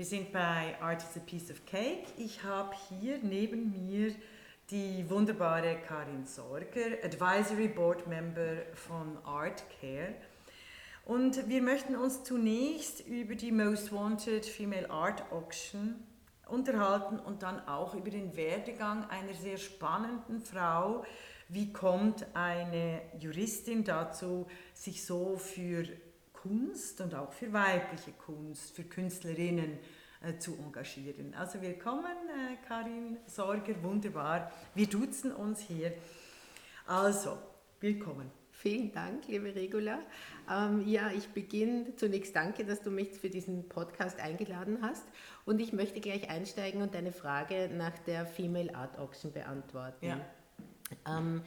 Wir sind bei Art is a Piece of Cake. Ich habe hier neben mir die wunderbare Karin Sorger, Advisory Board Member von Art Care. Und wir möchten uns zunächst über die Most Wanted Female Art Auction unterhalten und dann auch über den Werdegang einer sehr spannenden Frau. Wie kommt eine Juristin dazu, sich so für Kunst und auch für weibliche Kunst, für Künstlerinnen äh, zu engagieren. Also willkommen, äh, Karin Sorger, wunderbar. Wir duzen uns hier. Also, willkommen. Vielen Dank, liebe Regula. Ähm, ja, ich beginne zunächst danke, dass du mich für diesen Podcast eingeladen hast. Und ich möchte gleich einsteigen und deine Frage nach der Female Art Auction beantworten. Ja. Ähm,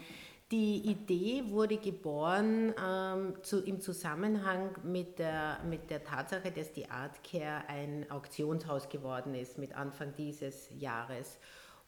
die Idee wurde geboren ähm, zu, im Zusammenhang mit der, mit der Tatsache, dass die Artcare ein Auktionshaus geworden ist mit Anfang dieses Jahres.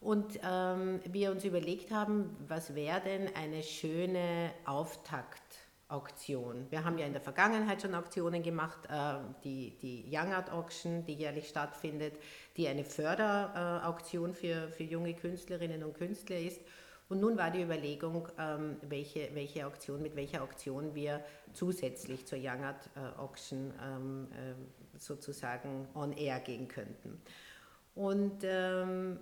Und ähm, wir uns überlegt haben, was wäre denn eine schöne Auftaktauktion? Wir haben ja in der Vergangenheit schon Auktionen gemacht, äh, die, die Young Art Auction, die jährlich stattfindet, die eine Förderauktion für, für junge Künstlerinnen und Künstler ist. Und nun war die Überlegung, ähm, welche, welche Auktion, mit welcher Auktion wir zusätzlich zur Young Art äh, Auction ähm, äh, sozusagen on air gehen könnten. Und ähm,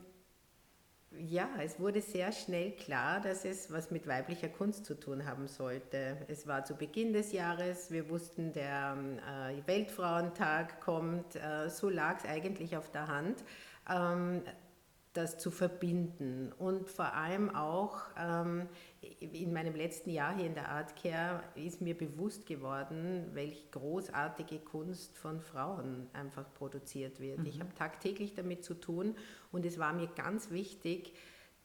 ja, es wurde sehr schnell klar, dass es was mit weiblicher Kunst zu tun haben sollte. Es war zu Beginn des Jahres, wir wussten, der äh, Weltfrauentag kommt, so lag es eigentlich auf der Hand. Das zu verbinden und vor allem auch ähm, in meinem letzten Jahr hier in der Art Care ist mir bewusst geworden, welche großartige Kunst von Frauen einfach produziert wird. Mhm. Ich habe tagtäglich damit zu tun und es war mir ganz wichtig,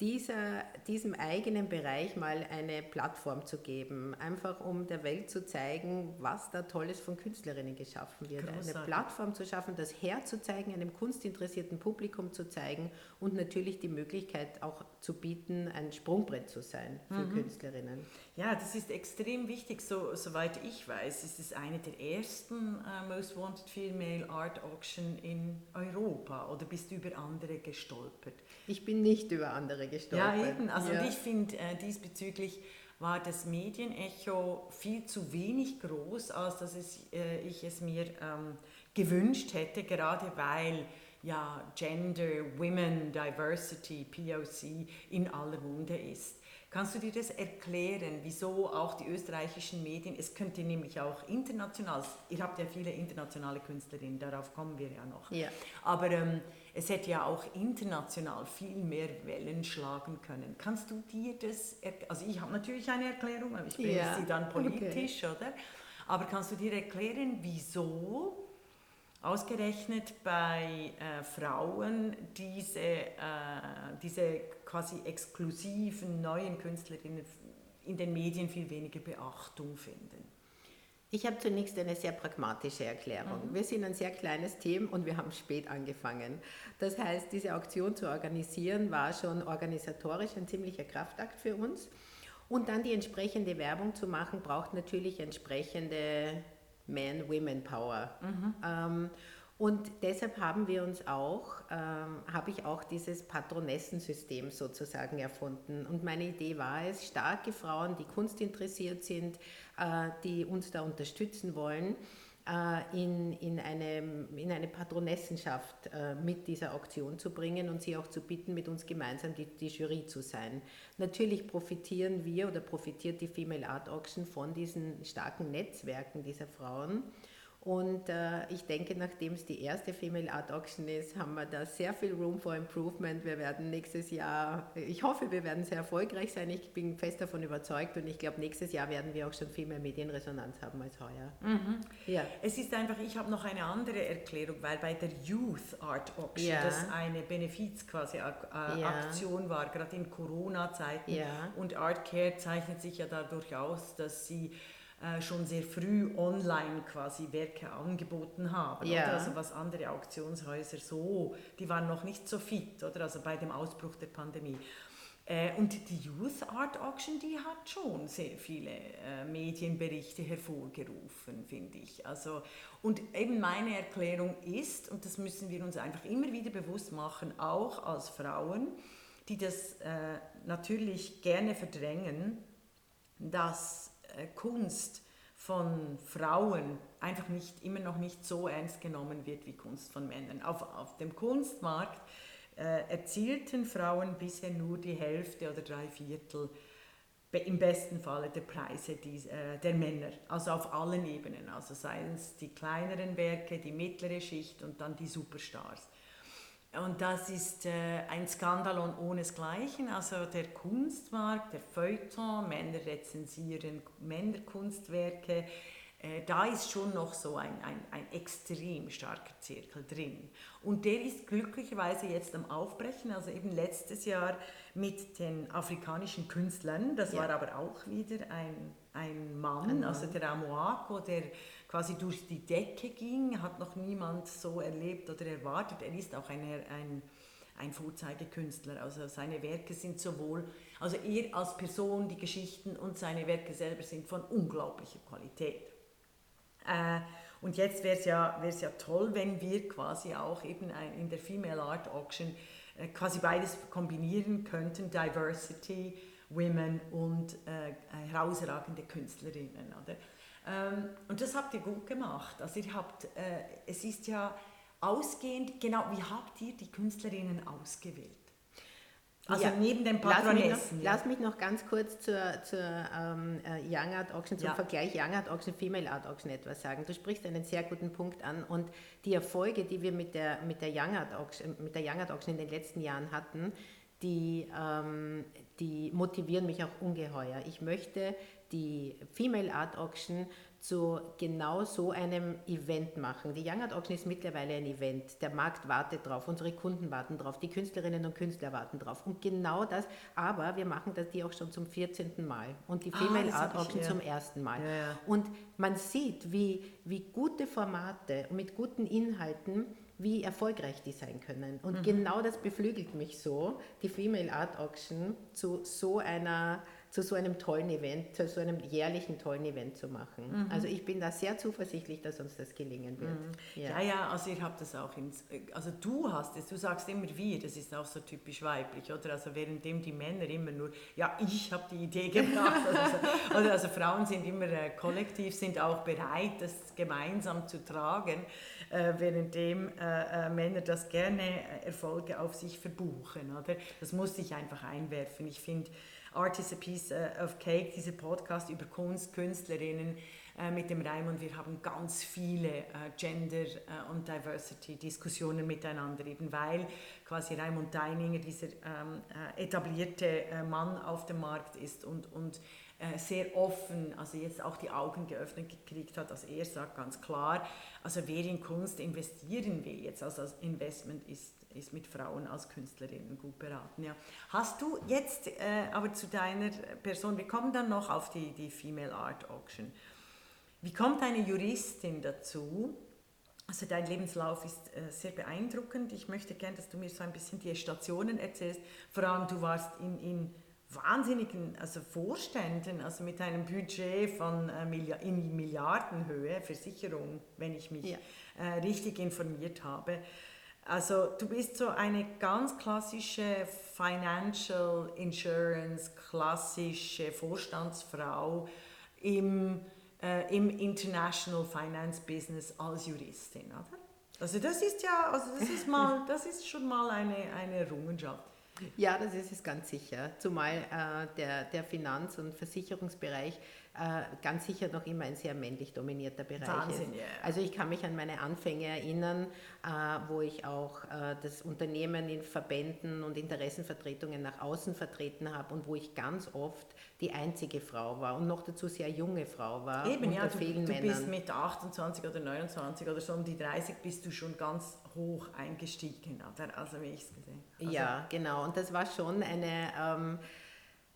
dieser, diesem eigenen Bereich mal eine Plattform zu geben, einfach um der Welt zu zeigen, was da Tolles von Künstlerinnen geschaffen wird. Großartig. Eine Plattform zu schaffen, das herzuzeigen, einem kunstinteressierten Publikum zu zeigen und natürlich die Möglichkeit auch zu bieten, ein Sprungbrett zu sein für mhm. Künstlerinnen. Ja, das ist extrem wichtig. So, soweit ich weiß, ist es eine der ersten uh, Most Wanted Female Art Auction in Europa oder bist du über andere gestolpert? Ich bin nicht über andere gestolpert. Ja, eben. Also ja. ich finde äh, diesbezüglich war das Medienecho viel zu wenig groß, als dass es, äh, ich es mir ähm, gewünscht hätte, gerade weil ja Gender, Women, Diversity, POC in aller Munde ist. Kannst du dir das erklären, wieso auch die österreichischen Medien, es könnte nämlich auch international, ihr habt ja viele internationale Künstlerinnen, darauf kommen wir ja noch, ja. aber ähm, es hätte ja auch international viel mehr Wellen schlagen können. Kannst du dir das, also ich habe natürlich eine Erklärung, aber ich bringe ja. sie dann politisch, okay. oder? Aber kannst du dir erklären, wieso ausgerechnet bei äh, Frauen diese, äh, diese quasi exklusiven neuen Künstlerinnen in den Medien viel weniger Beachtung finden? Ich habe zunächst eine sehr pragmatische Erklärung. Mhm. Wir sind ein sehr kleines Team und wir haben spät angefangen. Das heißt, diese Auktion zu organisieren war schon organisatorisch ein ziemlicher Kraftakt für uns. Und dann die entsprechende Werbung zu machen, braucht natürlich entsprechende Man-Women-Power. Mhm. Ähm, und deshalb haben wir uns auch, ähm, habe ich auch dieses Patronessensystem sozusagen erfunden. Und meine Idee war es, starke Frauen, die kunstinteressiert sind, äh, die uns da unterstützen wollen, äh, in, in, eine, in eine Patronessenschaft äh, mit dieser Auktion zu bringen und sie auch zu bitten, mit uns gemeinsam die, die Jury zu sein. Natürlich profitieren wir oder profitiert die Female Art Auction von diesen starken Netzwerken dieser Frauen. Und äh, ich denke, nachdem es die erste Female Art Auction ist, haben wir da sehr viel Room for Improvement. Wir werden nächstes Jahr, ich hoffe, wir werden sehr erfolgreich sein. Ich bin fest davon überzeugt und ich glaube, nächstes Jahr werden wir auch schon viel mehr Medienresonanz haben als heuer. Mhm. Ja. Es ist einfach, ich habe noch eine andere Erklärung, weil bei der Youth Art Auction, ja. das eine Benefiz quasi äh, ja. Aktion war, gerade in Corona-Zeiten. Ja. Und Art Care zeichnet sich ja dadurch aus, dass sie äh, schon sehr früh online quasi Werke angeboten haben. Ja. Also was andere Auktionshäuser so, die waren noch nicht so fit, oder? Also bei dem Ausbruch der Pandemie. Äh, und die Youth Art Auction, die hat schon sehr viele äh, Medienberichte hervorgerufen, finde ich. Also, und eben meine Erklärung ist, und das müssen wir uns einfach immer wieder bewusst machen, auch als Frauen, die das äh, natürlich gerne verdrängen, dass Kunst von Frauen einfach nicht, immer noch nicht so ernst genommen wird wie Kunst von Männern. Auf, auf dem Kunstmarkt äh, erzielten Frauen bisher nur die Hälfte oder drei Viertel im besten Falle der Preise die, äh, der Männer, also auf allen Ebenen, also seien es die kleineren Werke, die mittlere Schicht und dann die Superstars. Und das ist äh, ein Skandal ohnesgleichen, also der Kunstmarkt, der Feuilleton, Männer rezensieren Männerkunstwerke, äh, da ist schon noch so ein, ein, ein extrem starker Zirkel drin. Und der ist glücklicherweise jetzt am Aufbrechen, also eben letztes Jahr mit den afrikanischen Künstlern, das ja. war aber auch wieder ein, ein Mann, ein also der Amoako, der quasi durch die Decke ging, hat noch niemand so erlebt oder erwartet. Er ist auch eine, ein, ein Vorzeigekünstler. Also seine Werke sind sowohl, also er als Person, die Geschichten und seine Werke selber sind von unglaublicher Qualität. Äh, und jetzt wäre es ja, ja toll, wenn wir quasi auch eben in der Female Art Auction äh, quasi beides kombinieren könnten, Diversity, Women und äh, herausragende Künstlerinnen. Oder? Ähm, und das habt ihr gut gemacht. Also ihr habt, äh, es ist ja ausgehend, genau, wie habt ihr die Künstlerinnen ausgewählt? Also ja. neben dem Patronessen. Lass mich noch, ja. lass mich noch ganz kurz zur, zur ähm, äh, Young Art Auction, zum ja. Vergleich Young Art Auction, Female Art Auction etwas sagen. Du sprichst einen sehr guten Punkt an und die Erfolge, die wir mit der, mit der, Young, Art Auction, mit der Young Art Auction in den letzten Jahren hatten, die, ähm, die motivieren mich auch ungeheuer. Ich möchte die Female Art Auction zu genau so einem Event machen. Die Young Art Auction ist mittlerweile ein Event. Der Markt wartet drauf, unsere Kunden warten drauf, die Künstlerinnen und Künstler warten drauf. Und genau das, aber wir machen das die auch schon zum 14. Mal und die ah, Female ah, Art Auction zum ersten Mal. Ja, ja. Und man sieht, wie, wie gute Formate mit guten Inhalten wie erfolgreich die sein können. Und mhm. genau das beflügelt mich so, die Female Art Auction zu so einer zu so einem tollen Event, zu so einem jährlichen tollen Event zu machen. Mhm. Also ich bin da sehr zuversichtlich, dass uns das gelingen wird. Mhm. Ja. ja. ja, also ihr habt das auch ins, also du hast es, du sagst immer wir, das ist auch so typisch weiblich, oder? Also währenddem die Männer immer nur, ja, ich habe die Idee gebracht, also, oder also Frauen sind immer äh, kollektiv, sind auch bereit, das gemeinsam zu tragen, äh, währenddem äh, äh Männer das gerne äh, Erfolge auf sich verbuchen, oder? Das muss ich einfach einwerfen. Ich finde, Art is a Piece äh, of Cake, dieser Podcast über Kunst, Künstlerinnen äh, mit dem Raimund. Wir haben ganz viele äh, Gender- und Diversity-Diskussionen miteinander, eben weil quasi Raimund Deininger dieser ähm, etablierte Mann auf dem Markt ist und, und sehr offen, also jetzt auch die Augen geöffnet gekriegt hat, dass er sagt ganz klar, also wer in Kunst investieren will, jetzt also als Investment ist ist mit Frauen als Künstlerinnen gut beraten. Ja. Hast du jetzt äh, aber zu deiner Person, wir kommen dann noch auf die, die Female Art Auction. Wie kommt eine Juristin dazu? Also dein Lebenslauf ist äh, sehr beeindruckend. Ich möchte gerne, dass du mir so ein bisschen die Stationen erzählst. Vor allem du warst in, in wahnsinnigen also Vorständen, also mit einem Budget von äh, in Milliardenhöhe, Versicherung, wenn ich mich ja. äh, richtig informiert habe. Also du bist so eine ganz klassische Financial Insurance, klassische Vorstandsfrau im, äh, im International Finance Business als Juristin, oder? Also das ist ja, also das ist mal, das ist schon mal eine, eine Errungenschaft. Ja, das ist es ganz sicher. Zumal äh, der, der Finanz- und Versicherungsbereich ganz sicher noch immer ein sehr männlich dominierter Bereich Wahnsinn, ist. Yeah. Also ich kann mich an meine Anfänge erinnern, äh, wo ich auch äh, das Unternehmen in Verbänden und Interessenvertretungen nach außen vertreten habe und wo ich ganz oft die einzige Frau war und noch dazu sehr junge Frau war. Eben, unter ja, du, vielen du bist mit 28 oder 29 oder so um die 30 bist du schon ganz hoch eingestiegen, also wie ich es gesehen also, Ja, genau. Und das war schon eine... Ähm,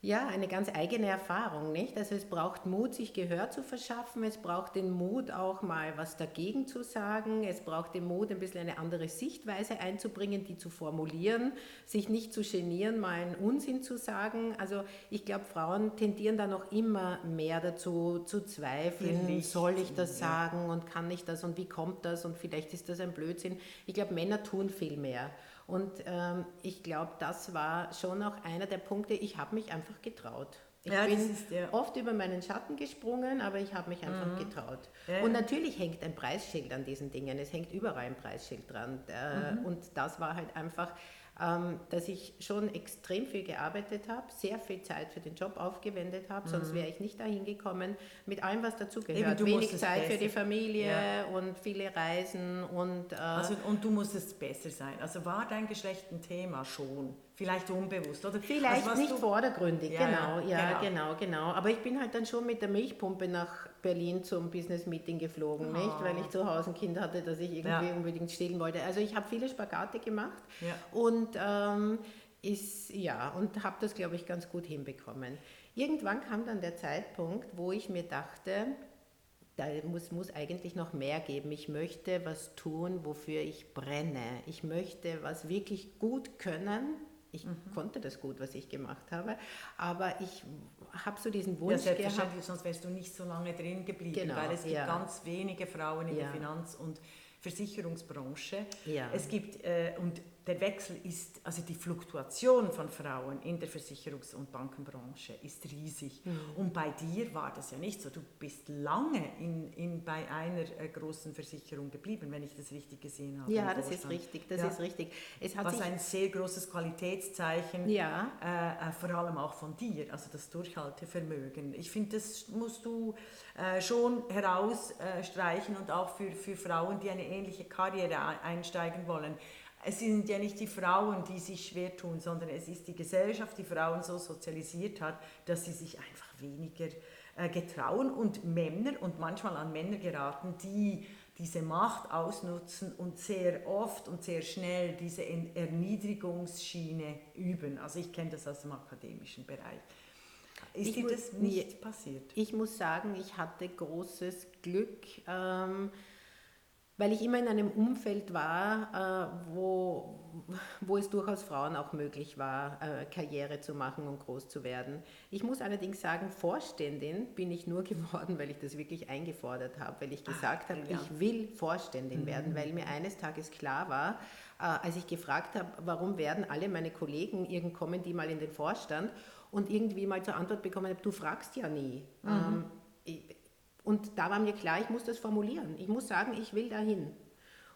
Ja, eine ganz eigene Erfahrung, nicht? Also es braucht Mut, sich Gehör zu verschaffen, es braucht den Mut, auch mal was dagegen zu sagen, es braucht den Mut, ein bisschen eine andere Sichtweise einzubringen, die zu formulieren, sich nicht zu genieren, mal einen Unsinn zu sagen. Also ich glaube, Frauen tendieren da noch immer mehr dazu zu zweifeln, Vielleicht. soll ich das ja. sagen und kann ich das und wie kommt das und vielleicht ist das ein Blödsinn. Ich glaube, Männer tun viel mehr. Und ähm, ich glaube, das war schon auch einer der Punkte, ich habe mich einfach getraut. Ich ja, bin ist, ja. oft über meinen Schatten gesprungen, aber ich habe mich einfach mhm. getraut. Ja, und natürlich hängt ein Preisschild an diesen Dingen. Es hängt überall ein Preisschild dran. Äh, mhm. Und das war halt einfach dass ich schon extrem viel gearbeitet habe, sehr viel Zeit für den Job aufgewendet habe, mhm. sonst wäre ich nicht dahin gekommen, mit allem, was dazugehört. Wenig Zeit für die Familie ja. und viele Reisen und... Äh, also, und du musstest besser sein. Also war dein Geschlecht ein Thema schon? Vielleicht unbewusst, oder? Vielleicht also, nicht vordergründig, ja, genau, ja, genau. genau, genau. Aber ich bin halt dann schon mit der Milchpumpe nach Berlin zum Business Meeting geflogen, oh. nicht? Weil ich zu Hause ein Kind hatte, das ich irgendwie ja. unbedingt stillen wollte. Also ich habe viele Spagate gemacht und ähm, ist, ja, und habe das, glaube ich, ganz gut hinbekommen. Irgendwann kam dann der Zeitpunkt, wo ich mir dachte, da muss, muss eigentlich noch mehr geben. Ich möchte was tun, wofür ich brenne. Ich möchte was wirklich gut können, ich mhm. konnte das gut, was ich gemacht habe, aber ich habe so diesen Wunsch ja, selbstverständlich, gehabt. sonst wärst du nicht so lange drin geblieben, genau, weil es gibt ja. ganz wenige Frauen in ja. der Finanz- und Versicherungsbranche. Ja. Es gibt, äh, und der Wechsel ist, also die Fluktuation von Frauen in der Versicherungs- und Bankenbranche ist riesig. Mhm. Und bei dir war das ja nicht so. Du bist lange in, in, bei einer äh, großen Versicherung geblieben, wenn ich das richtig gesehen habe. Ja, das ist richtig, das ja. ist richtig. Es hat Was ein sehr großes Qualitätszeichen, ja. Äh, äh, vor allem auch von dir, also das Durchhaltevermögen. Ich finde, das musst du äh, schon herausstreichen und auch für, für Frauen, die eine ähnliche Karriere einsteigen wollen es sind ja nicht die Frauen, die sich schwer tun, sondern es ist die Gesellschaft, die Frauen so sozialisiert hat, dass sie sich einfach weniger äh, getrauen und Männer und manchmal an Männer geraten, die diese Macht ausnutzen und sehr oft und sehr schnell diese Erniedrigungsschiene üben. Also ich kenne das aus dem akademischen Bereich. Ist ich dir das nicht passiert? Ich muss sagen, ich hatte großes Glück. Ähm, weil ich immer in einem Umfeld war, äh, wo, wo es durchaus Frauen auch möglich war, äh, Karriere zu machen und groß zu werden. Ich muss allerdings sagen, Vorständin bin ich nur geworden, weil ich das wirklich eingefordert habe, weil ich gesagt habe, ja. ich will Vorständin mhm. werden, weil mir eines Tages klar war, äh, als ich gefragt habe, warum werden alle meine Kollegen, irgend kommen die mal in den Vorstand und irgendwie mal zur Antwort bekommen habe, du fragst ja nie. Mhm. Ähm, ich, und da war mir klar, ich muss das formulieren. Ich muss sagen, ich will dahin.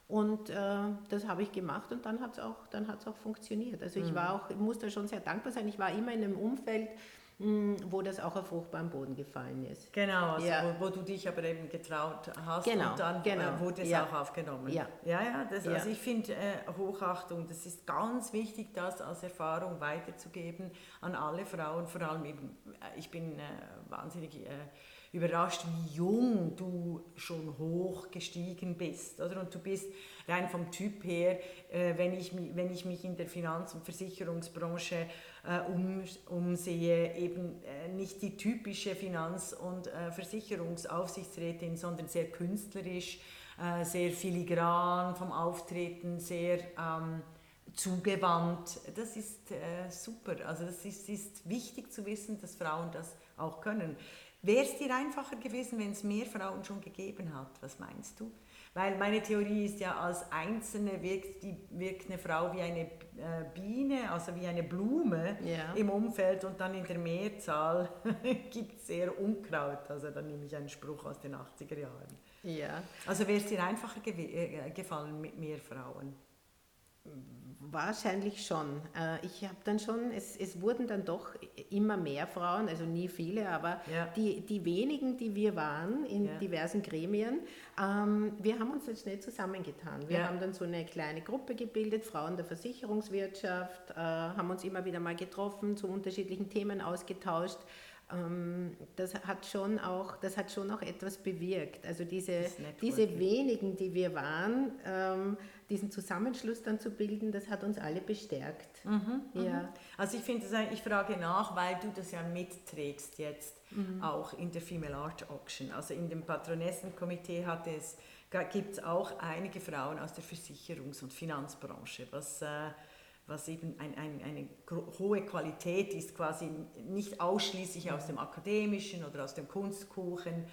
Und äh, das habe ich gemacht und dann hat es auch, auch funktioniert. Also ich mhm. war auch, ich muss da schon sehr dankbar sein. Ich war immer in einem Umfeld, mh, hm, wo das auch auf fruchtbaren Boden gefallen ist. Genau, also ja. wo, wo, du dich aber eben getraut hast genau, und dann genau. äh, wurde es ja. auch aufgenommen. Ja, ja, ja, das, ja. also ich finde äh, Hochachtung, das ist ganz wichtig, das als Erfahrung weiterzugeben an alle Frauen, vor allem eben, äh, ich bin äh, wahnsinnig äh, überrascht, wie jung du schon hoch gestiegen bist. Oder? Und du bist rein vom Typ her, äh, wenn, ich, wenn ich mich in der Finanz- und Versicherungsbranche äh, um, umsehe, eben äh, nicht die typische Finanz- und äh, Versicherungsaufsichtsrätin, sondern sehr künstlerisch, äh, sehr filigran vom Auftreten, sehr... Ähm, zugewandt. Das ist äh, super. Also das ist, ist wichtig zu wissen, dass Frauen das auch können. Wäre es dir einfacher gewesen, wenn es mehr Frauen schon gegeben hat? Was meinst du? Weil meine Theorie ist ja, als Einzelne wirkt, die, wirkt eine Frau wie eine äh, Biene, also wie eine Blume ja. im Umfeld und dann in der Mehrzahl gibt es sehr Unkraut. Also dann nehme ich einen Spruch aus den 80er Jahren. Ja. Also wäre es dir einfacher äh, gefallen mit mehr Frauen? Wahrscheinlich schon. Äh, ich habe dann schon, es, es wurden dann doch immer mehr Frauen, also nie viele, aber ja. die, die wenigen, die wir waren in ja. diversen Gremien, ähm, wir haben uns dann schnell zusammengetan. Wir ja. haben dann so eine kleine Gruppe gebildet, Frauen der Versicherungswirtschaft, äh, haben uns immer wieder mal getroffen, zu unterschiedlichen Themen ausgetauscht ähm, das hat schon auch, das hat schon auch etwas bewirkt. Also diese, diese wenigen, die wir waren, ähm, diesen Zusammenschluss dann zu bilden, das hat uns alle bestärkt. Mhm, ja. Also ich finde, ich frage nach, weil du das ja mitträgst jetzt mhm. auch in der Female Art Auction. Also in dem Patronessenkomitee hat es, gibt es auch einige Frauen aus der Versicherungs- und Finanzbranche, was, äh, was eben ein, ein, eine hohe Qualität ist, quasi nicht ausschließlich aus dem akademischen oder aus dem Kunstkuchen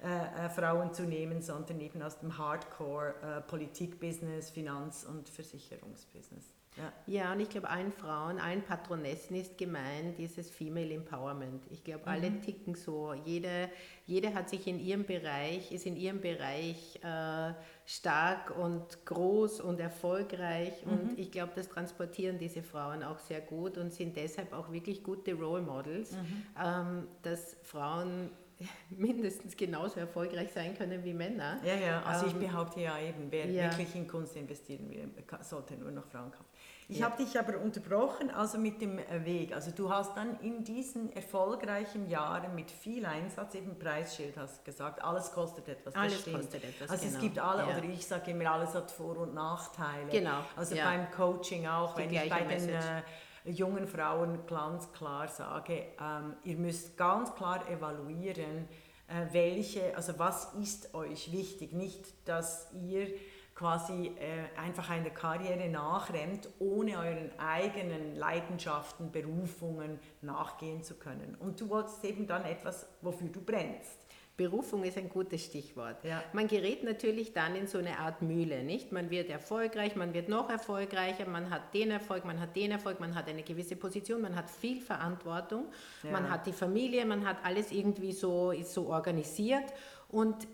äh, äh, Frauen zu nehmen, sondern eben aus dem Hardcore äh, Politikbusiness, Finanz- und Versicherungsbusiness. Ja. ja, und ich glaube, allen Frauen, allen Patronessen ist gemeint dieses Female Empowerment. Ich glaube, mhm. alle ticken so. Jede, jede hat sich in ihrem Bereich, ist in ihrem Bereich äh, stark und groß und erfolgreich. Mhm. Und ich glaube, das transportieren diese Frauen auch sehr gut und sind deshalb auch wirklich gute Role Models, mhm. ähm, dass Frauen mindestens genauso erfolgreich sein können wie Männer. Ja, ja, also ähm, ich behaupte ja eben, wer ja. wirklich in Kunst investieren will, sollte nur noch Frauen kaufen. Ich ja. habe dich aber unterbrochen, also mit dem äh, Weg. Also du hast dann in diesen erfolgreichen Jahren mit viel Einsatz, eben Preisschild hast gesagt, alles kostet etwas. Alles kostet etwas, Also genau. es gibt alle, ja. oder ich sage immer, alles hat Vor- und Nachteile. Genau. Also beim Coaching auch, Die wenn ich bei Message. den... Jungen Frauen ganz klar sage, ähm, ihr müsst ganz klar evaluieren, äh, welche, also was ist euch wichtig. Nicht, dass ihr quasi äh, einfach einer Karriere nachrennt, ohne euren eigenen Leidenschaften, Berufungen nachgehen zu können. Und du wolltest eben dann etwas, wofür du brennst. Berufung ist ein gutes Stichwort. Ja. Man gerät natürlich dann in so eine Art Mühle, nicht? Man wird erfolgreich, man wird noch erfolgreicher, man hat den Erfolg, man hat den Erfolg, man hat eine gewisse Position, man hat viel Verantwortung, ja. man hat die Familie, man hat alles irgendwie so, ist so organisiert und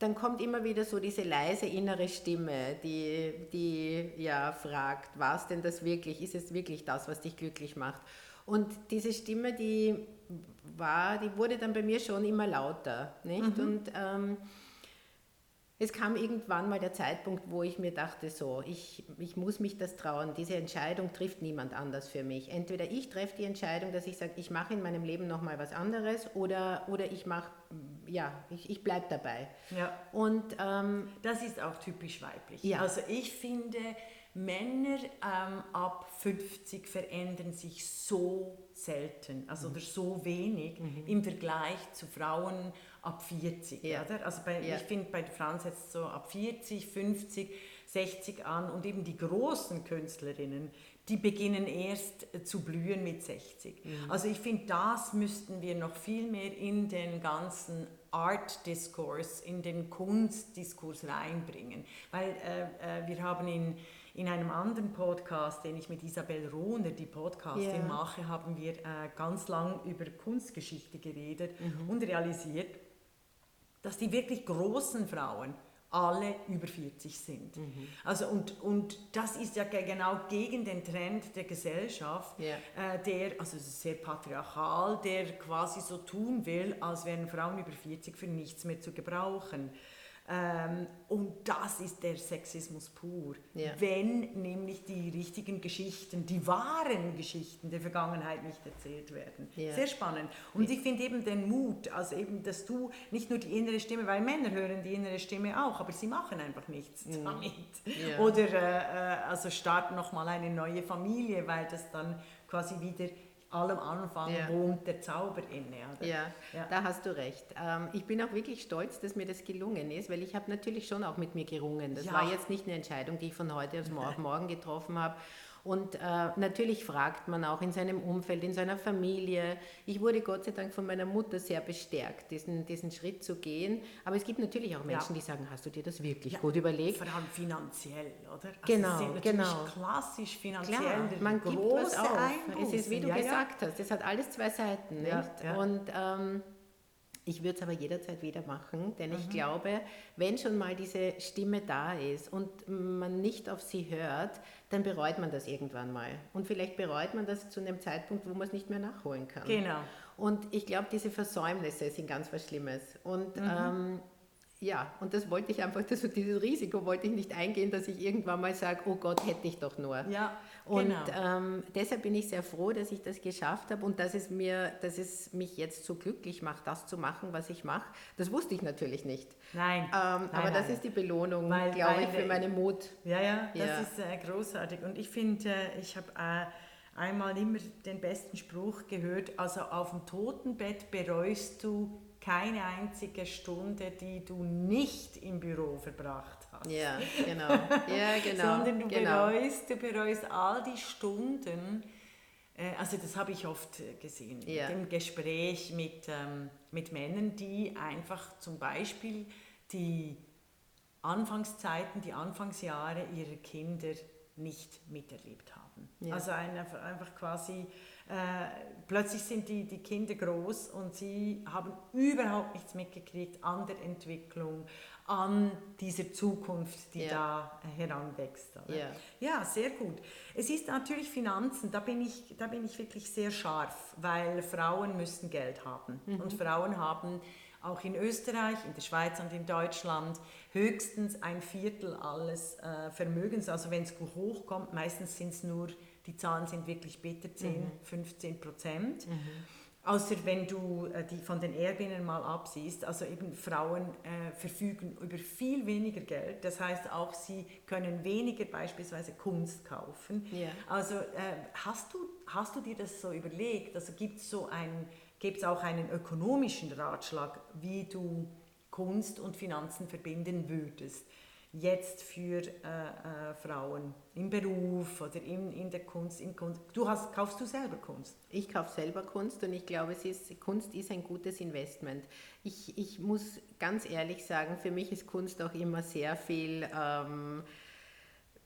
dann kommt immer wieder so diese leise innere Stimme, die, die ja fragt, was denn das wirklich, ist es wirklich das, was dich glücklich macht? Und diese Stimme, die war, die wurde dann bei mir schon immer lauter. Nicht? Mhm. Und ähm, es kam irgendwann mal der Zeitpunkt, wo ich mir dachte, so, ich, ich muss mich das trauen. Diese Entscheidung trifft niemand anders für mich. Entweder ich treffe die Entscheidung, dass ich sage, ich mache in meinem Leben nochmal was anderes oder, oder ich mache, ja, ich, ich bleibe dabei. Ja. Und ähm, das ist auch typisch weiblich. Ja. Also ich finde, Männer ähm, ab 50 verändern sich so selten, also mhm. oder so wenig mhm. im Vergleich zu Frauen ab 40. Ja. Oder? Also bei, ja. ich finde, bei Frauen setzt so ab 40, 50, 60 an und eben die großen Künstlerinnen, die beginnen erst zu blühen mit 60. Mhm. Also ich finde, das müssten wir noch viel mehr in den ganzen Art-Diskurs, in den Kunstdiskurs reinbringen, weil äh, äh, wir haben in in einem anderen Podcast, den ich mit Isabel Rohner, die Podcastin, yeah. mache, haben wir äh, ganz lang über Kunstgeschichte geredet mhm. und realisiert, dass die wirklich großen Frauen alle über 40 sind. Mhm. Also und, und das ist ja genau gegen den Trend der Gesellschaft, yeah. äh, der, also sehr patriarchal, der quasi so tun will, als wären Frauen über 40 für nichts mehr zu gebrauchen. Ähm, und das ist der Sexismus pur. Ja. Wenn nämlich die richtigen Geschichten, die wahren Geschichten der Vergangenheit nicht erzählt werden. Ja. Sehr spannend. Und ich finde eben den Mut, also eben, dass du nicht nur die innere Stimme, weil Männer hören die innere Stimme auch, aber sie machen einfach nichts mhm. damit. Ja. Oder äh, äh also starten nochmal eine neue Familie, weil das dann quasi wieder allem Anfang ja. wohnt der Zauber inne. Ja, ja, da hast du recht. Ähm, ich bin auch wirklich stolz, dass mir das gelungen ist, weil ich habe natürlich schon auch mit mir gerungen. Das ja. war jetzt nicht eine Entscheidung, die ich von heute auf morgen getroffen habe. Und äh, natürlich fragt man auch in seinem Umfeld, in seiner Familie. Ich wurde Gott sei Dank von meiner Mutter sehr bestärkt, diesen, diesen Schritt zu gehen. Aber es gibt natürlich auch Menschen, ja. die sagen, hast du dir das wirklich ja, gut überlegt? Vor allem finanziell, oder? Also genau, genau. klassisch finanziell. Klar, man gibt was auf. Es ist, wie du ja, gesagt hast, es hat alles zwei Seiten. Nicht? Und ähm, ich würde es aber jederzeit wieder machen, denn mhm. ich glaube, wenn schon mal diese Stimme da ist und man nicht auf sie hört, dann bereut man das irgendwann mal. Und vielleicht bereut man das zu einem Zeitpunkt, wo man es nicht mehr nachholen kann. Genau. Und ich glaube, diese Versäumnisse sind ganz was Schlimmes. Und mhm. ähm, ja, und das wollte ich einfach, das, dieses Risiko wollte ich nicht eingehen, dass ich irgendwann mal sage, oh Gott, hätte ich doch nur. Ja, und genau. ähm, deshalb bin ich sehr froh, dass ich das geschafft habe und dass es, mir, dass es mich jetzt so glücklich macht, das zu machen, was ich mache. Das wusste ich natürlich nicht. Nein. Ähm, nein aber nein. das ist die Belohnung, glaube ich, für meinen Mut. Ja, ja, das ja. ist äh, großartig. Und ich finde, äh, ich habe äh, einmal immer den besten Spruch gehört, also auf dem Totenbett bereust du keine einzige Stunde, die du nicht im Büro verbracht hast. Ja, genau. Ja, genau. Sondern du, genau. Bereust, du bereust all die Stunden, äh, also das habe ich oft äh, gesehen, ja. im Gespräch mit, ähm, mit Männern, die einfach zum Beispiel die Anfangszeiten, die Anfangsjahre ihrer Kinder nicht miterlebt haben. Ja. Also einfach, quasi plötzlich sind die, die Kinder groß und sie haben überhaupt nichts mitgekriegt an der Entwicklung, an dieser Zukunft, die ja. da heranwächst. Ja. ja, sehr gut. Es ist natürlich Finanzen, da bin ich, da bin ich wirklich sehr scharf, weil Frauen müssen Geld haben. Mhm. Und Frauen haben auch in Österreich, in der Schweiz und in Deutschland höchstens ein Viertel alles äh, Vermögens. Also wenn es hochkommt, meistens sind es nur die Zahlen sind wirklich bitter 10, mhm. 15 Prozent. Mhm. Außer wenn du äh, die von den Erbinnen mal absiehst, also eben Frauen äh, verfügen über viel weniger Geld. Das heißt auch, sie können weniger beispielsweise Kunst kaufen. Yeah. Also äh, hast, du, hast du dir das so überlegt? Also gibt es so einen, gibt auch einen ökonomischen Ratschlag, wie du Kunst und Finanzen verbinden würdest? Jetzt für äh, äh, Frauen im Beruf oder in, in der Kunst, in Kunst. Du hast, kaufst du selber Kunst? Ich kaufe selber Kunst und ich glaube, es ist, Kunst ist ein gutes Investment. Ich, ich muss ganz ehrlich sagen, für mich ist Kunst auch immer sehr viel... Ähm,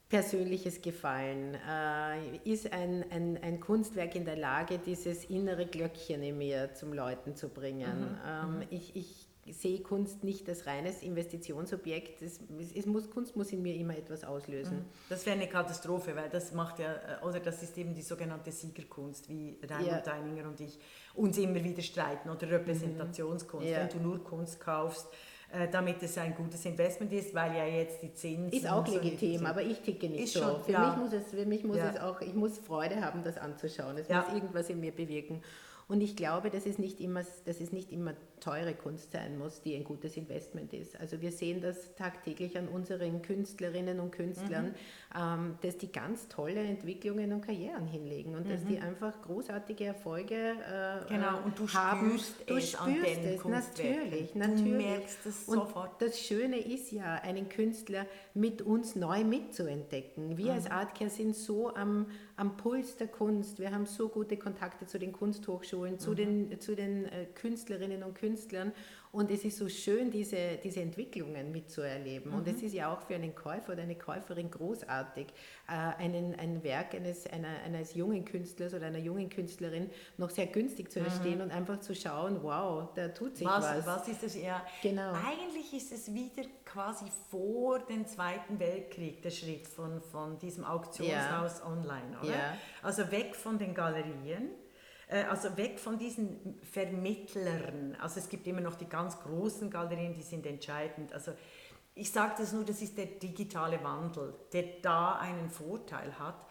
persönliches Gefallen. Äh, ist ein, ein, ein Kunstwerk in der Lage, dieses innere Glöckchen in mir zum Läuten zu bringen? Mhm. Ähm, mhm. ich, ich sehe Kunst nicht als reines Investitionsobjekt. Es, es muss, Kunst muss in mir immer etwas auslösen. Mhm. Das wäre eine Katastrophe, weil das macht ja, äh, oder das ist eben die sogenannte Siegerkunst, wie Raimund ja. Deininger und ich uns immer wieder streiten, oder Repräsentationskunst. Mhm. Ja. Wenn du nur Kunst kaufst, äh, damit es ein gutes Investment ist, weil ja jetzt die Zinsen... Ist auch legitim, aber ich ticke nicht so. Schon, für, ja. mich muss es, für mich muss ja. es auch, ich muss Freude haben, das anzuschauen. Es ja. muss irgendwas in mir bewirken. Und ich glaube, dass es nicht immer, dass es nicht immer teure Kunst sein muss, die ein gutes Investment ist. Also wir sehen das tagtäglich an unseren Künstlerinnen und Künstlern, mhm. ähm, dass die ganz tolle Entwicklungen und Karrieren hinlegen und mhm. dass die mhm. einfach großartige Erfolge äh, genau. und du haben. Spürst du es spürst es, natürlich, natürlich. Du merkst es sofort. Und das Schöne ist ja, einen Künstler mit uns neu mitzuentdecken. Wir mhm. als Artcare sind so am, am Puls der Kunst. Wir haben so gute Kontakte zu den Kunsthochschulen, zu mhm. den, zu den äh, Künstlerinnen und Künstlern und es ist so schön, diese, diese Entwicklungen mitzuerleben. Mhm. Und es ist ja auch für einen Käufer oder eine Käuferin großartig, äh, einen, ein Werk eines, einer, eines jungen Künstlers oder einer jungen Künstlerin noch sehr günstig zu erstehen mhm. und einfach zu schauen, wow, da tut sich was. Was, was ist das? Ja, genau. Eigentlich ist es wieder quasi vor dem Zweiten Weltkrieg der Schritt von, von diesem Auktionshaus ja. online, oder? Ja. Also weg von den Galerien also weg von diesen Vermittlern. Also es gibt immer noch die ganz großen Galerien, die sind entscheidend. Also ich sage das nur, das ist der digitale Wandel, der da einen Vorteil hat,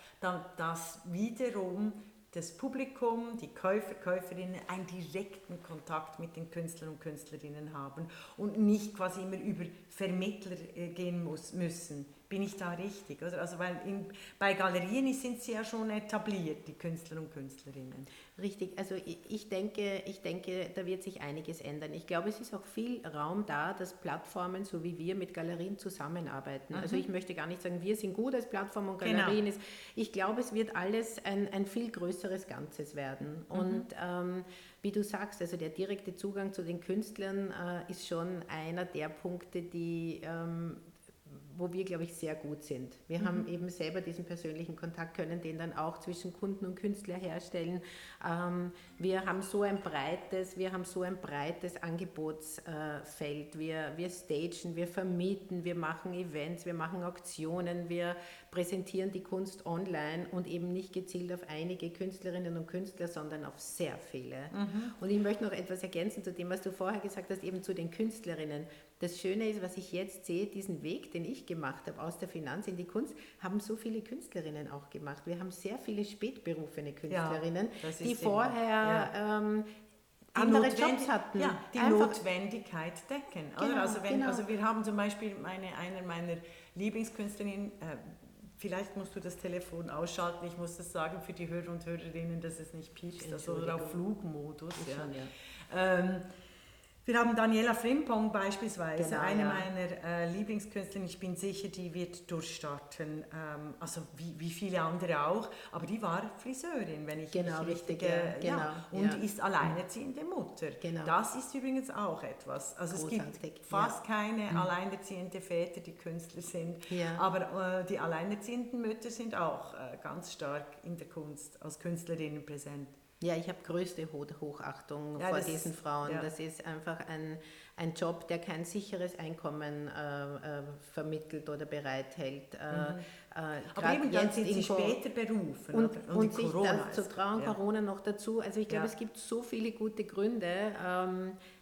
dass wiederum das Publikum, die Käufer, Käuferinnen einen direkten Kontakt mit den Künstlern und Künstlerinnen haben und nicht quasi immer über Vermittler äh, gehen muss, müssen. Bin ich da richtig? Also weil in, bei Galerien sind sie ja schon etabliert, die Künstler und Künstlerinnen. Richtig, also ich denke, ich denke, da wird sich einiges ändern. Ich glaube, es ist auch viel Raum da, dass Plattformen, so wie wir, mit Galerien zusammenarbeiten. Also mhm. Also ich möchte gar nicht sagen, wir sind gut als Plattform und genau. Galerien. Genau. Ist, ich glaube, es wird alles ein, ein viel größeres Ganzes werden. Mhm. Und ähm, wie du sagst, also der direkte Zugang zu den Künstlern äh, ist schon einer der Punkte, die ähm, wo wir, glaube ich, sehr gut sind. Wir mhm. haben eben selber diesen persönlichen Kontakt, können den dann auch zwischen Kunden und Künstler herstellen. Ähm, wir haben so ein breites, wir haben so ein breites Angebotsfeld. wir, wir stagen, wir vermieten, wir machen Events, wir machen Auktionen, wir präsentieren die Kunst online und eben nicht gezielt auf einige Künstlerinnen und Künstler, sondern auf sehr viele. Mhm. Und ich möchte noch etwas ergänzen zu dem, was du vorher gesagt hast, eben zu den Künstlerinnen das Schöne ist, was ich jetzt sehe, diesen Weg, den ich gemacht habe aus der Finanz in die Kunst, haben so viele Künstlerinnen auch gemacht. Wir haben sehr viele spätberufene Künstlerinnen, ja, die vorher ja. ähm, andere Jobs hatten. Ja, die Einfach Notwendigkeit decken. Genau, also, wenn, genau. also wir haben zum Beispiel meine, eine meiner Lieblingskünstlerinnen, äh, vielleicht musst du das Telefon ausschalten, ich muss das sagen für die Hörer und Hörerinnen, dass es nicht piepst, also auf Flugmodus. Ja. Schon, ja. Ähm, wir haben Daniela Frimpong beispielsweise, genau, eine ja. meiner äh, Lieblingskünstlerinnen. Ich bin sicher, die wird durchstarten, ähm, also wie, wie viele andere auch. Aber die war Friseurin, wenn ich genau, mich richtig, äh, genau, ja, und ja. ist alleinerziehende Mutter. Genau. Das ist übrigens auch etwas. Also Großartig, es gibt fast keine mhm. alleinerziehende Väter, die Künstler sind. Aber äh, die alleinerziehenden Mütter sind auch äh, ganz stark in der Kunst als Künstlerinnen präsent. Ja, ich habe größte Hochachtung ja, vor diesen Frauen. Ja. Das ist einfach ein, ein Job, der kein sicheres Einkommen äh, äh, vermittelt oder bereithält. Äh, mhm. Äh, Aber eben dann sind sie später berufen. Und, und, und sich das zu trauen, ja. Corona noch dazu. Also ich glaube, es gibt so viele gute Gründe. Ähm, äh,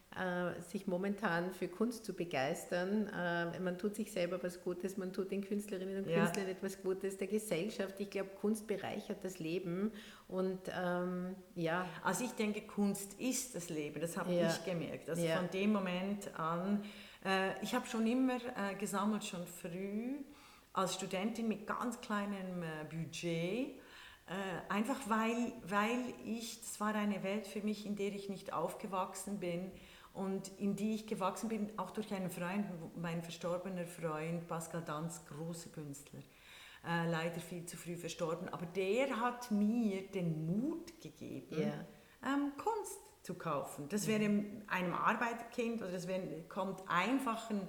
sich momentan für Kunst zu begeistern. Äh, man tut sich selber was Gutes, man tut den Künstlerinnen und ja. Künstlern etwas Gutes, der Gesellschaft. Ich glaube, Kunst bereichert das Leben und ähm, ja. Also ich denke, Kunst ist das Leben, das habe ja. ich gemerkt. Also ja. von dem Moment an, äh, ich habe schon immer äh, gesammelt, schon früh, als Studentin mit ganz kleinem äh, Budget. Äh, einfach weil, weil ich, das war eine Welt für mich, in der ich nicht aufgewachsen bin, und in die ich gewachsen bin, auch durch einen Freund, mein verstorbener Freund Pascal Danz, großer Künstler, äh, leider viel zu früh verstorben, aber der hat mir den Mut gegeben, yeah. ähm, Kunst zu kaufen. Das wäre einem Arbeiterkind oder das wäre, kommt einfachen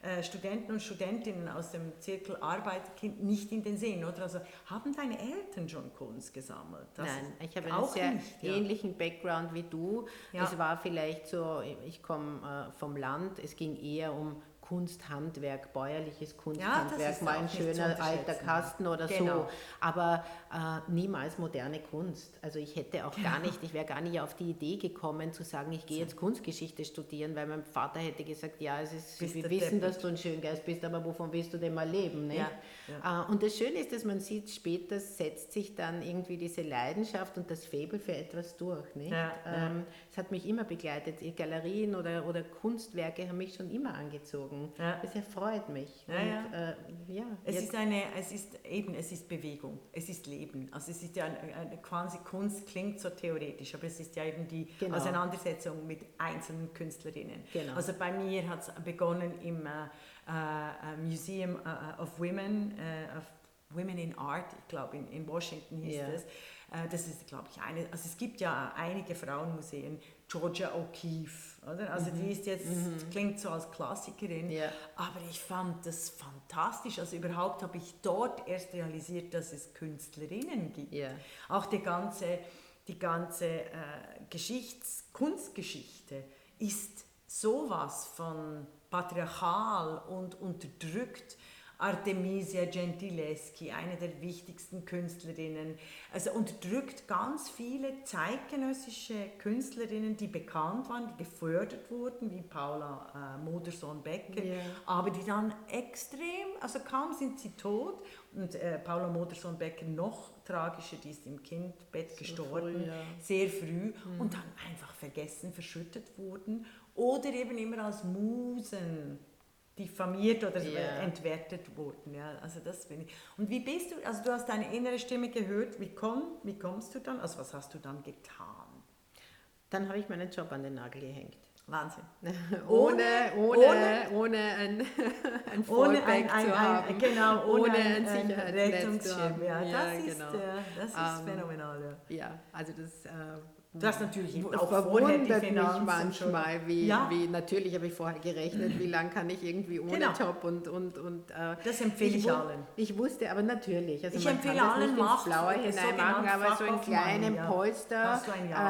äh, Studenten und Studentinnen aus dem Zirkel Arbeiterkind nicht in den Sinn, oder? Also haben deine Eltern schon Kunst gesammelt? Das Nein, ich habe einen sehr nicht, ähnlichen ja. Background wie du. Ja. Es war vielleicht so, ich komme äh, vom Land, es ging eher um Kunsthandwerk, bäuerliches Kunsthandwerk, ja, mal ein schöner alter Kasten oder genau. so, aber äh, niemals moderne Kunst. Also ich hätte auch gar nicht, ich wäre gar nicht auf die Idee gekommen zu sagen, ich gehe jetzt Kunstgeschichte studieren, weil mein Vater hätte gesagt, ja, es ist, bist wir wissen, dass du ein Schöngeist bist, aber wovon willst du denn mal leben? Ja, ja. Äh, und das Schöne ist, dass man sieht, später setzt sich dann irgendwie diese Leidenschaft und das Faible für etwas durch. Nicht? Ähm, es hat mich immer begleitet. Galerien oder, oder Kunstwerke haben mich schon immer angezogen denken. Ja. Das erfreut mich. Ja, und, ja. Äh, ja es ist eine, es ist eben, es ist Bewegung, es ist Leben. Also es ist ja eine, eine, quasi Kunst klingt so theoretisch, aber es ist ja eben die genau. Auseinandersetzung mit einzelnen Künstlerinnen. Genau. Also bei mir hat es begonnen im äh, äh, Museum äh, of Women, äh, of Women in Art, ich glaube in, in Washington hieß yeah. das. Äh, das ist, glaube ich, eine, also es gibt ja einige Frauenmuseen, Georgia O'Keeffe, oder? Also mhm. die ist jetzt, mhm. klingt so als Klassikerin, yeah. aber ich fand das fantastisch. Also überhaupt habe ich dort erst realisiert, dass es Künstlerinnen gibt. Yeah. Auch die ganze, die ganze äh, Geschichts-, Kunstgeschichte ist sowas von patriarchal und unterdrückt Artemisia Gentileschi, eine der wichtigsten Künstlerinnen. Also unterdrückt ganz viele zeitgenössische Künstlerinnen, die bekannt waren, die gefördert wurden, wie Paula äh, Modersohn-Becker, yeah. aber die dann extrem, also kaum sind sie tot und äh, Paula Modersohn-Becker noch tragischer, die ist im Kindbett so gestorben, früh, ja. sehr früh mhm. und dann einfach vergessen, verschüttet wurden oder eben immer als Musen diffamiert oder yeah. entwertet wurden. Ja, also das bin ich. Und wie bist du, also du hast deine innere Stimme gehört, wie, komm, wie kommst du dann, also was hast du dann getan? Dann habe ich meinen Job an den Nagel gehängt. Wahnsinn. ohne, ohne, ohne, ohne ein, ein Fallback ein, ein, zu haben. genau, ohne, ohne ein, ein Sicherheitsnetz zu haben. Ja, das ja, ist, genau. das ist um, ähm, phänomenal. Ja. ja, also das... Äh, Du hast natürlich auch vorher die Finanzen mich manchmal, wie, ja. wie natürlich habe ich vorher gerechnet, wie lange kann ich irgendwie ohne genau. Job und und und. Äh, das empfehle ich, ich allen. Ich wusste, aber natürlich, also ich man empfehle kann das nicht ins Blaue hinein machen, aber so einen kleinen ja. Polster,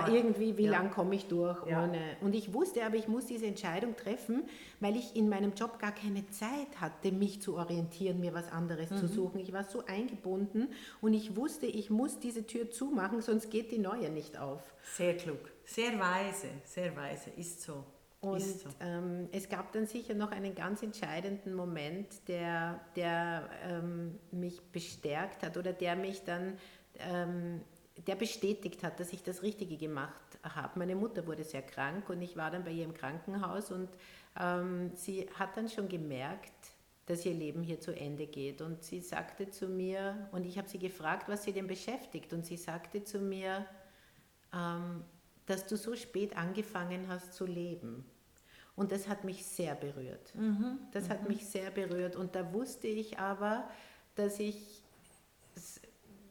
äh, irgendwie, wie ja. lange komme ich durch ohne. Und ich wusste, aber ich muss diese Entscheidung treffen, weil ich in meinem Job gar keine Zeit hatte, mich zu orientieren, mir was anderes mhm. zu suchen. Ich war so eingebunden und ich wusste, ich muss diese Tür zumachen, sonst geht die neue nicht auf. Sehr klug, sehr weise, sehr weise, ist so. Und so. ähm, es gab dann sicher noch einen ganz entscheidenden Moment, der, der ähm, mich bestärkt hat oder der mich dann, ähm, der bestätigt hat, dass ich das Richtige gemacht habe. Meine Mutter wurde sehr krank und ich war dann bei ihr im Krankenhaus und ähm, sie hat dann schon gemerkt, dass ihr Leben hier zu Ende geht. Und sie sagte zu mir, und ich habe sie gefragt, was sie denn beschäftigt, und sie sagte zu mir, dass du so spät angefangen hast zu leben. Und das hat mich sehr berührt. Mhm. Das mhm. hat mich sehr berührt. Und da wusste ich aber, dass ich,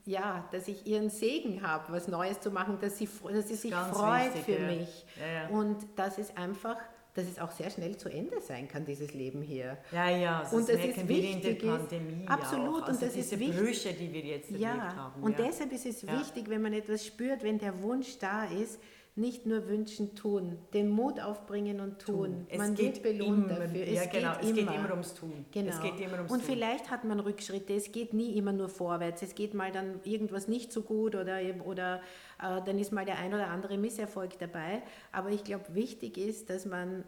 ja, dass ich ihren Segen habe, was Neues zu machen, dass sie, dass sie sich freut wichtig, für ja. mich. Ja, ja. Und dass es einfach, dass es auch sehr schnell zu Ende sein kann, dieses Leben hier. Ja, ja, das Und es merken ist wir in der wichtig ist- Pandemie absolut, auch. und Also das ist diese wichtig. Brüche, die wir jetzt erlebt Ja, haben. und ja. deshalb ist es Ja. wichtig, wenn man etwas spürt, wenn der Wunsch da ist, nicht nur wünschen, tun, den Mut aufbringen und tun. Es man geht wird belohnt immer, dafür. Ja, es genau, geht es immer. geht immer ums Tun. Genau. Es geht immer ums und Tun. vielleicht hat man Rückschritte. Es geht nie immer nur vorwärts. Es geht mal dann irgendwas nicht so gut oder, oder äh, dann ist mal der ein oder andere Misserfolg dabei. Aber ich glaube, wichtig ist, dass man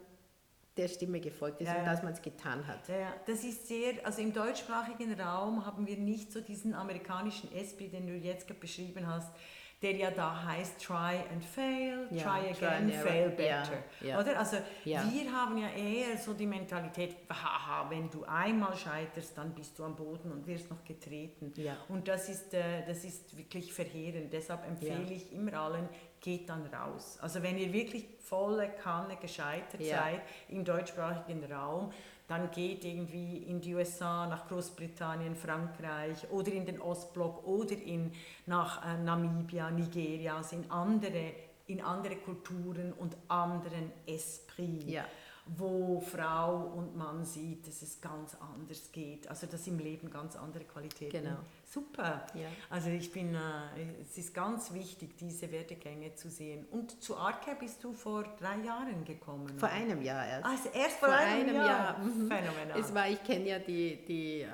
der Stimme gefolgt ist Ja, und dass man es getan hat. Ja, das ist sehr, also im deutschsprachigen Raum haben wir nicht so diesen amerikanischen SP, den du jetzt gerade beschrieben hast, der ja da heißt try and fail, Ja, try try again, error. fail Ja, better. ja. Oder? Also Ja. wir haben ja eher so die Mentalität, haha, wenn du einmal scheiterst, dann bist du am Boden und wirst noch getreten. Ja. Und das ist, äh, das ist wirklich verheerend. Deshalb empfehle Ja. ich immer allen, geht dann raus. Also wenn ihr wirklich volle Kanne gescheitert Ja. seid im deutschsprachigen Raum, dann geht irgendwie in die USA, nach Großbritannien, Frankreich oder in den Ostblock oder in, nach äh, Namibia, Nigeria, also in andere, in andere Kulturen und anderen Esprit, Ja. wo Frau und Mann sieht, dass es ganz anders geht, also dass im Leben ganz andere Qualitäten. Genau. Super. Ja. Also ich bin, äh, es ist ganz wichtig, diese Werdegänge zu sehen. Und zu Arcare bist du vor drei Jahren gekommen? Vor einem Jahr erst. Also erst vor, Vor einem, einem Jahr. Jahr, mhm. Phänomenal. Es war, ich kenne ja die, die äh, äh,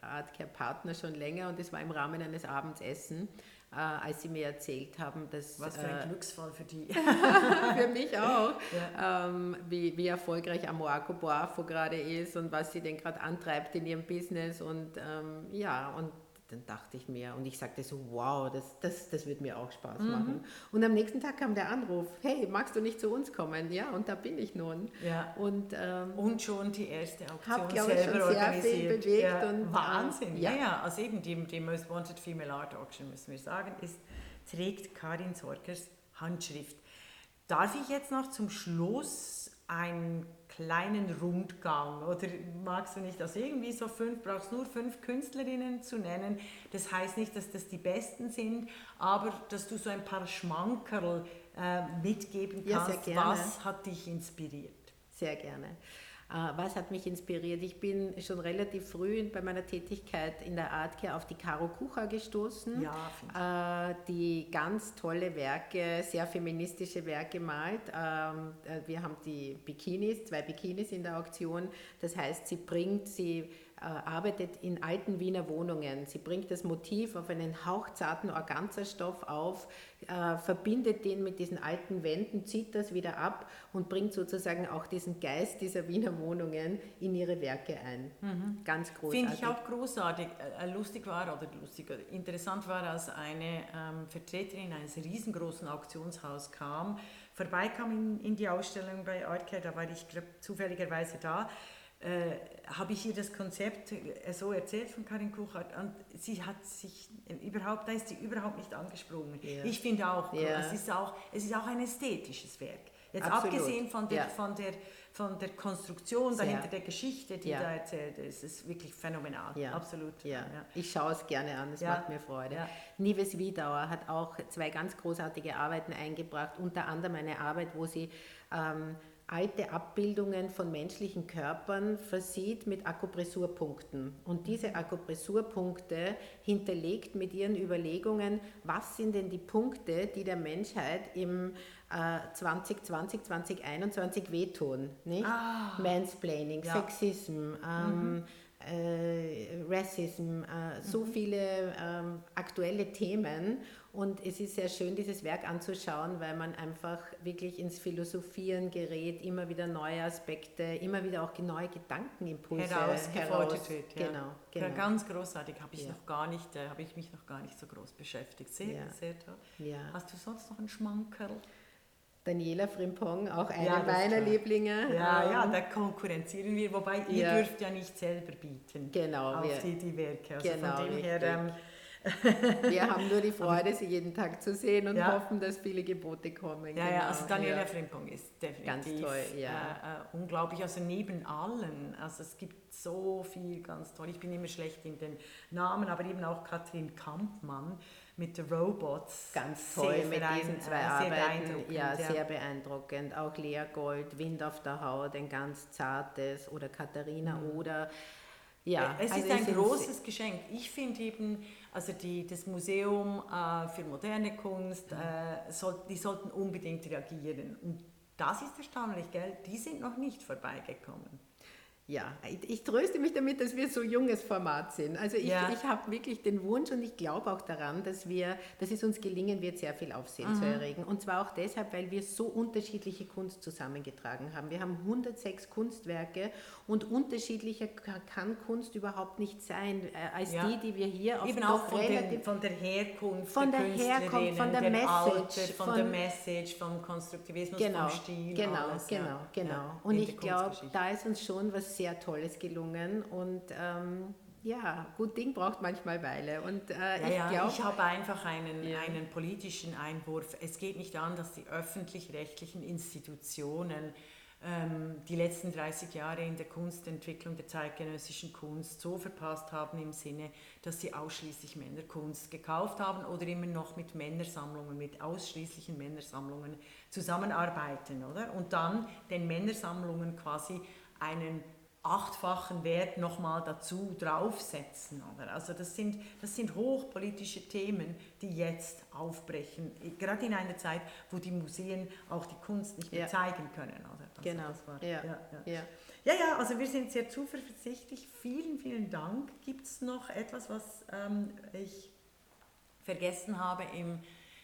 Artcare-Partner schon länger und es war im Rahmen eines Abendsessen, äh, als sie mir erzählt haben, dass Was für ein äh, Glücksfall für die. für mich auch, ähm, wie, wie erfolgreich Amoako Boafo gerade ist und was sie denn gerade antreibt in ihrem Business und ähm, ja, und dann dachte ich mir und ich sagte so, wow, das, das, das wird mir auch Spaß Mhm. machen. Und am nächsten Tag kam der Anruf, hey, magst du nicht zu uns kommen? Ja, und da bin ich nun. ja. Und ähm, Und schon die erste Auktion Hab, glaub ich, selber schon sehr organisiert. viel bewegt ja, und, Wahnsinn. äh, ja. ja. also eben die, die Most Wanted Female Art Auction, müssen wir sagen, ist, trägt Karin Sorgers Handschrift. Darf ich jetzt noch zum Schluss einen kleinen Rundgang oder magst du nicht, also irgendwie so fünf, brauchst nur fünf Künstlerinnen zu nennen. Das heißt nicht, dass das die besten sind, aber dass du so ein paar Schmankerl äh, mitgeben Ja, sehr kannst. gerne. Was hat dich inspiriert? Sehr gerne. Äh, Was hat mich inspiriert? Ich bin schon relativ früh bei meiner Tätigkeit in der Artcare auf die Caro Kucher gestoßen, Ja, äh, die ganz tolle Werke, sehr feministische Werke malt. Ähm, äh, Wir haben die Bikinis, zwei Bikinis in der Auktion. Das heißt, sie bringt, sie arbeitet in alten Wiener Wohnungen. Sie bringt das Motiv auf einen hauchzarten Organzerstoff auf, äh, verbindet den mit diesen alten Wänden, zieht das wieder ab und bringt sozusagen auch diesen Geist dieser Wiener Wohnungen in ihre Werke ein. Ganz großartig. Finde ich auch großartig. Äh, Lustig war, oder lustig, interessant war, als eine ähm, Vertreterin eines riesengroßen Auktionshauses kam, vorbeikam in, in die Ausstellung bei Artcare, da war ich glaub, zufälligerweise da, äh, habe ich ihr das Konzept äh, so erzählt von Karin Kuchert und sie hat sich überhaupt, da ist sie überhaupt nicht angesprungen. Ja. Ich finde auch, Ja. es, ist auch, es ist auch ein ästhetisches Werk. Jetzt Absolut. abgesehen von der, Ja. von der, von der Konstruktion dahinter, der Geschichte, die Ja. da erzählt ist, ist wirklich phänomenal. Absolut. Ja, ich schaue es gerne an, es macht mir Freude. Nives Wiedauer hat auch zwei ganz großartige Arbeiten eingebracht, unter anderem eine Arbeit, wo sie ähm, alte Abbildungen von menschlichen Körpern versieht mit Akupressurpunkten. Und diese Akupressurpunkte hinterlegt mit ihren Überlegungen, was sind denn die Punkte, die der Menschheit im äh, 2020, 2021 wehtun. Nicht? Ah. Mansplaining, Ja. Sexism, ähm, äh, Racism, äh, so mhm. viele ähm, aktuelle Themen. Und es ist sehr schön, dieses Werk anzuschauen, weil man einfach wirklich ins Philosophieren gerät, immer wieder neue Aspekte, immer wieder auch neue Gedankenimpulse herausgefordert wird. Ja. Genau, genau. Ja, ganz großartig, habe ich, ja. noch gar nicht, äh, habe ich mich noch gar nicht so groß beschäftigt. Sehr, sehr toll. Hast du sonst noch einen Schmankerl? Daniela Frimpong, auch eine ja, meiner Lieblinge. Ja, ja, da konkurrenzieren wir, wobei ihr ja. dürft ja nicht selber bieten genau, auf wir, die, die Werke. Also genau, von dem her, ähm, wir haben nur die Freude, sie jeden Tag zu sehen und ja. hoffen, dass viele Gebote kommen. Ja, genau. ja also Daniela ja. Frimpong ist definitiv ganz toll, ja. Äh, äh, unglaublich. Also neben allen, also es gibt so viel ganz toll. Ich bin immer schlecht in den Namen, aber eben auch Katrin Kampmann mit den Robots. Ganz toll mit diesen zwei äh, Arbeiten. Ja, ja, sehr beeindruckend. Auch Lea Gold, Wind auf der Haut, ein ganz zartes oder Katharina mhm. oder ja, es also ist ein großes Geschenk. Ich finde eben, also die, das Museum äh, für moderne Kunst, mhm. äh, soll, die sollten unbedingt reagieren. Und das ist erstaunlich, gell? Die sind noch nicht vorbeigekommen ja, ich tröste mich damit, dass wir so junges Format sind. Also ich, ja. ich habe wirklich den Wunsch und ich glaube auch daran, dass, wir, dass es uns gelingen wird, sehr viel Aufsehen mhm. zu erregen. Und zwar auch deshalb, weil wir so unterschiedliche Kunst zusammengetragen haben. Wir haben 106 Kunstwerke und unterschiedlicher kann Kunst überhaupt nicht sein, äh, als ja. die, die wir hier auf Eben auch von, den, von der Herkunft von der, der Herkunft, von der Message, Alter, von, von, der Message, vom Konstruktivismus, genau, vom Stil. Genau, alles, genau, ja. genau. Und ich glaube, da ist uns schon was sehr Tolles gelungen und ähm, ja, gut Ding braucht manchmal Weile. Und, äh, ja, ich, ja, ich habe einfach einen, ja. einen politischen Einwurf. Es geht nicht an, dass die öffentlich-rechtlichen Institutionen ähm, die letzten 30 Jahre in der Kunstentwicklung der zeitgenössischen Kunst so verpasst haben im Sinne, dass sie ausschließlich Männerkunst gekauft haben oder immer noch mit Männersammlungen, mit ausschließlichen Männersammlungen zusammenarbeiten, oder? Und dann den Männersammlungen quasi einen achtfachen Wert nochmal dazu draufsetzen. Oder? Also das sind, das sind hochpolitische Themen, die jetzt aufbrechen, gerade in einer Zeit, wo die Museen auch die Kunst nicht mehr ja. zeigen können. Oder? Also genau. Das war, ja. Ja, ja. ja, ja, also wir sind sehr zuversichtlich. Vielen, vielen Dank. Gibt es noch etwas, was ähm, ich vergessen habe im,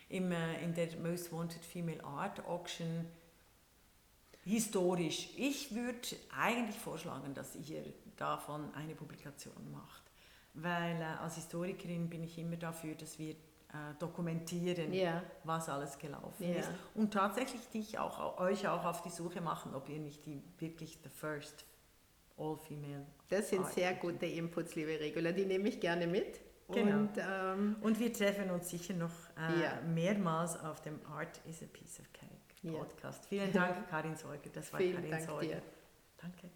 im, äh, in der Most Wanted Female Art Auction? Historisch. Ich würde eigentlich vorschlagen, dass ihr davon eine Publikation macht, weil äh, als Historikerin bin ich immer dafür, dass wir äh, dokumentieren, yeah. was alles gelaufen yeah. ist und tatsächlich dich auch, euch auch auf die Suche machen, ob ihr nicht die wirklich the first all-female. Das sind sehr gute Inputs, liebe Regula, die nehme ich gerne mit. Genau. Und, ähm, und wir treffen uns sicher noch äh, yeah. mehrmals auf dem Art is a Piece of Cake. Podcast. Vielen Dank, Karin Säuger. Das war Vielen Karin Dank Säuger. Dir. Danke.